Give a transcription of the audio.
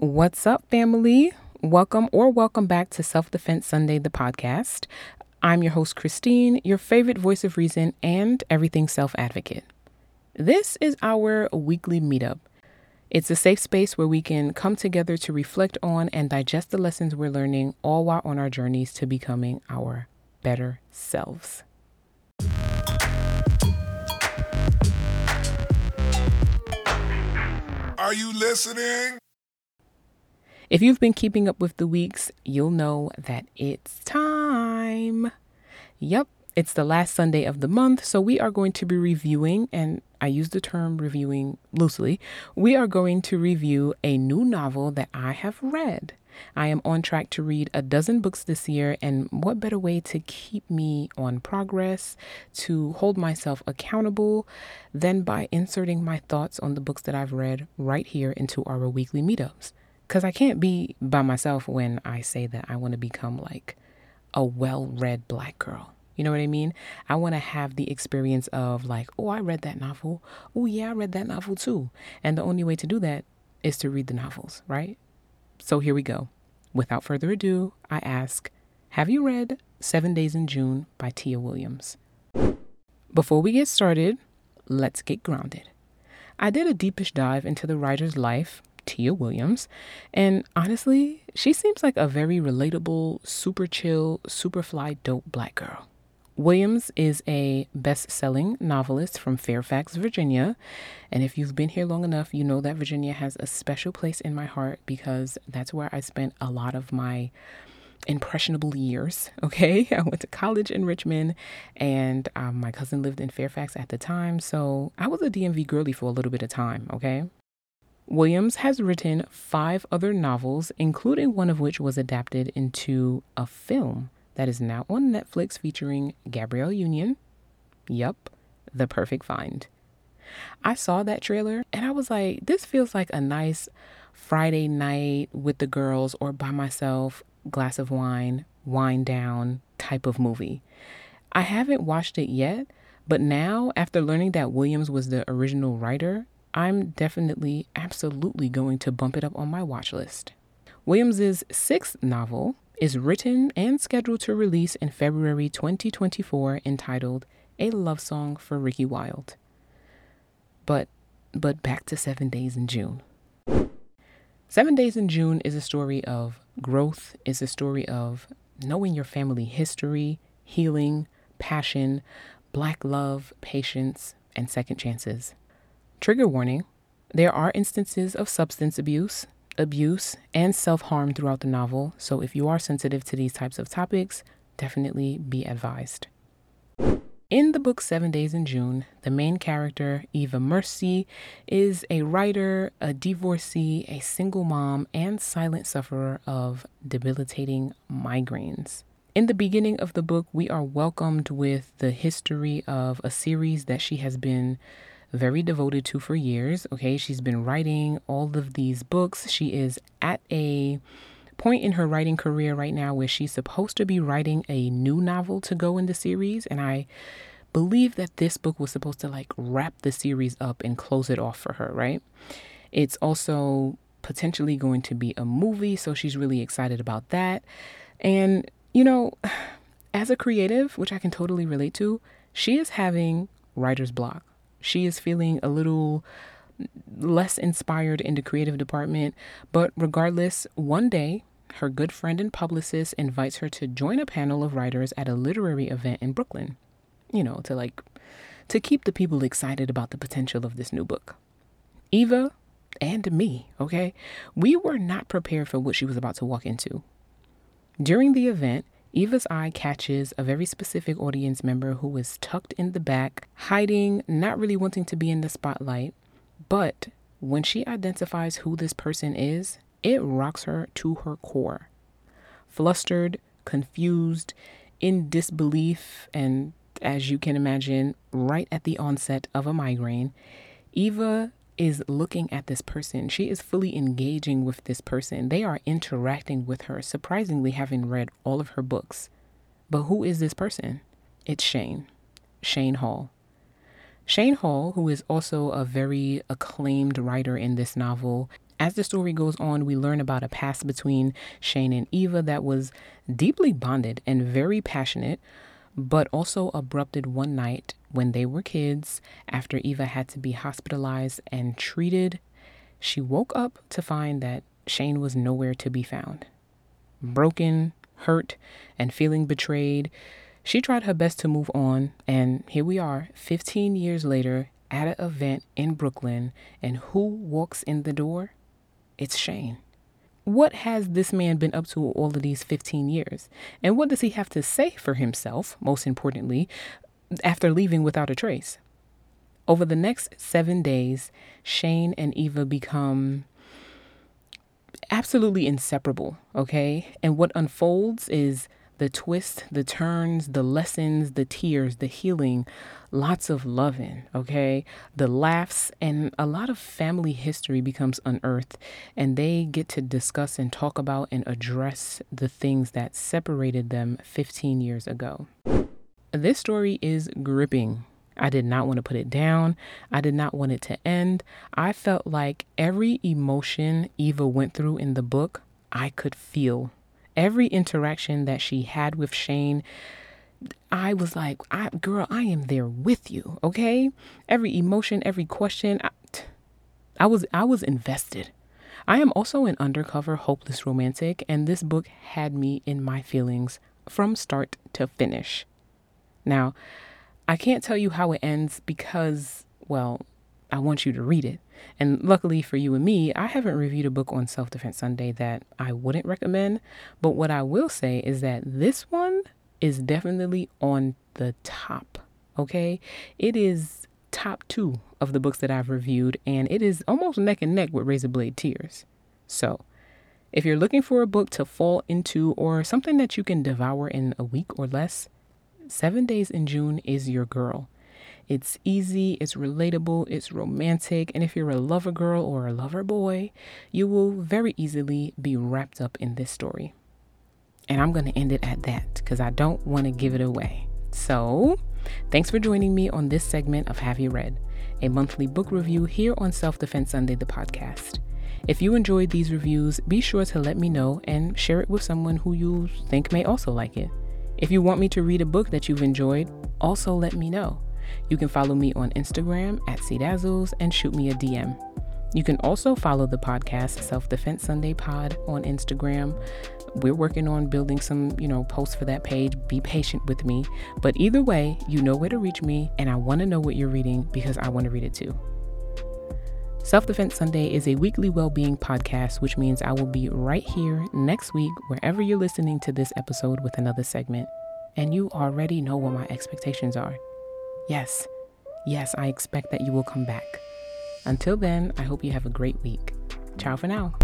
What's up, family? Welcome or welcome back to Self Defense Sunday, the podcast. I'm your host, Christine, your favorite voice of reason and everything self advocate. This is our weekly meetup. It's a safe space where we can come together to reflect on and digest the lessons we're learning, all while on our journeys to becoming our better selves. Are you listening? If you've been keeping up with the weeks, you'll know that it's time. Yep, it's the last Sunday of the month, so we are going to be reviewing, and I use the term reviewing loosely. We are going to review a new novel that I have read. I am on track to read a dozen books this year, and what better way to keep me on progress, to hold myself accountable, than by inserting my thoughts on the books that I've read right here into our weekly meetups? Because I can't be by myself when I say that I want to become like a well read black girl. You know what I mean? I want to have the experience of like, oh, I read that novel. Oh, yeah, I read that novel too. And the only way to do that is to read the novels, right? So here we go. Without further ado, I ask, have you read Seven Days in June by Tia Williams? Before we get started, let's get grounded. I did a deepish dive into the writer's life Tia Williams. And honestly, she seems like a very relatable, super chill, super fly, dope black girl. Williams is a best selling novelist from Fairfax, Virginia. And if you've been here long enough, you know that Virginia has a special place in my heart because that's where I spent a lot of my impressionable years. Okay. I went to college in Richmond and um, my cousin lived in Fairfax at the time. So I was a DMV girly for a little bit of time. Okay. Williams has written five other novels, including one of which was adapted into a film that is now on Netflix featuring Gabrielle Union. Yup, the perfect find. I saw that trailer and I was like, this feels like a nice Friday night with the girls or by myself, glass of wine, wind down type of movie. I haven't watched it yet, but now, after learning that Williams was the original writer, I'm definitely, absolutely going to bump it up on my watch list. Williams's sixth novel is written and scheduled to release in February 2024 entitled A Love Song for Ricki Wilde. But but back to 7 Days in June. 7 Days in June is a story of growth, is a story of knowing your family history, healing, passion, black love, patience, and second chances. Trigger warning there are instances of substance abuse, abuse, and self harm throughout the novel, so if you are sensitive to these types of topics, definitely be advised. In the book Seven Days in June, the main character, Eva Mercy, is a writer, a divorcee, a single mom, and silent sufferer of debilitating migraines. In the beginning of the book, we are welcomed with the history of a series that she has been very devoted to for years. Okay, she's been writing all of these books. She is at a point in her writing career right now where she's supposed to be writing a new novel to go in the series. And I believe that this book was supposed to like wrap the series up and close it off for her, right? It's also potentially going to be a movie, so she's really excited about that. And, you know, as a creative, which I can totally relate to, she is having writer's block she is feeling a little less inspired in the creative department. But regardless, one day, her good friend and publicist invites her to join a panel of writers at a literary event in Brooklyn. You know, to like, to keep the people excited about the potential of this new book. Eva and me, okay, we were not prepared for what she was about to walk into. During the event, Eva's eye catches a very specific audience member who is tucked in the back, hiding, not really wanting to be in the spotlight. But when she identifies who this person is, it rocks her to her core. Flustered, confused, in disbelief, and as you can imagine, right at the onset of a migraine, Eva is looking at this person. She is fully engaging with this person. They are interacting with her, surprisingly, having read all of her books. But who is this person? It's Shane, Shane Hall. Shane Hall, who is also a very acclaimed writer in this novel, As the story goes on, we learn about a past between Shane and Eva that was deeply bonded and very passionate, but also abrupted one night when they were kids after Eva had to be hospitalized and treated. She woke up to find that Shane was nowhere to be found. Broken, hurt, and feeling betrayed, she tried her best to move on, and here we are, 15 years later, at an event in Brooklyn, and who walks in the door? It's Shane. What has this man been up to all of these 15 years? And what does he have to say for himself, most importantly, after leaving without a trace? Over the next seven days, Shane and Eva become absolutely inseparable, okay? And what unfolds is the twists, the turns, the lessons, the tears, the healing, lots of loving, okay? The laughs, and a lot of family history becomes unearthed, and they get to discuss and talk about and address the things that separated them 15 years ago. This story is gripping. I did not want to put it down. I did not want it to end. I felt like every emotion Eva went through in the book, I could feel every interaction that she had with Shane, I was like, I, girl, I am there with you, okay? Every emotion, every question, I, I was I was invested. I am also an undercover hopeless romantic, and this book had me in my feelings from start to finish. Now, I can't tell you how it ends because, well, I want you to read it. And luckily for you and me, I haven't reviewed a book on Self Defense Sunday that I wouldn't recommend. But what I will say is that this one is definitely on the top. Okay. It is top two of the books that I've reviewed, and it is almost neck and neck with Razor Blade Tears. So, if you're looking for a book to fall into or something that you can devour in a week or less, Seven Days in June is your girl. It's easy, it's relatable, it's romantic, and if you're a lover girl or a lover boy, you will very easily be wrapped up in this story. And I'm going to end it at that because I don't want to give it away. So, thanks for joining me on this segment of Have You Read, a monthly book review here on Self Defense Sunday, the podcast. If you enjoyed these reviews, be sure to let me know and share it with someone who you think may also like it. If you want me to read a book that you've enjoyed, also let me know. You can follow me on Instagram at CDazzles and shoot me a DM. You can also follow the podcast Self Defense Sunday Pod on Instagram. We're working on building some, you know, posts for that page. Be patient with me. But either way, you know where to reach me, and I want to know what you're reading because I want to read it too. Self Defense Sunday is a weekly well being podcast, which means I will be right here next week, wherever you're listening to this episode, with another segment. And you already know what my expectations are. Yes, yes, I expect that you will come back. Until then, I hope you have a great week. Ciao for now.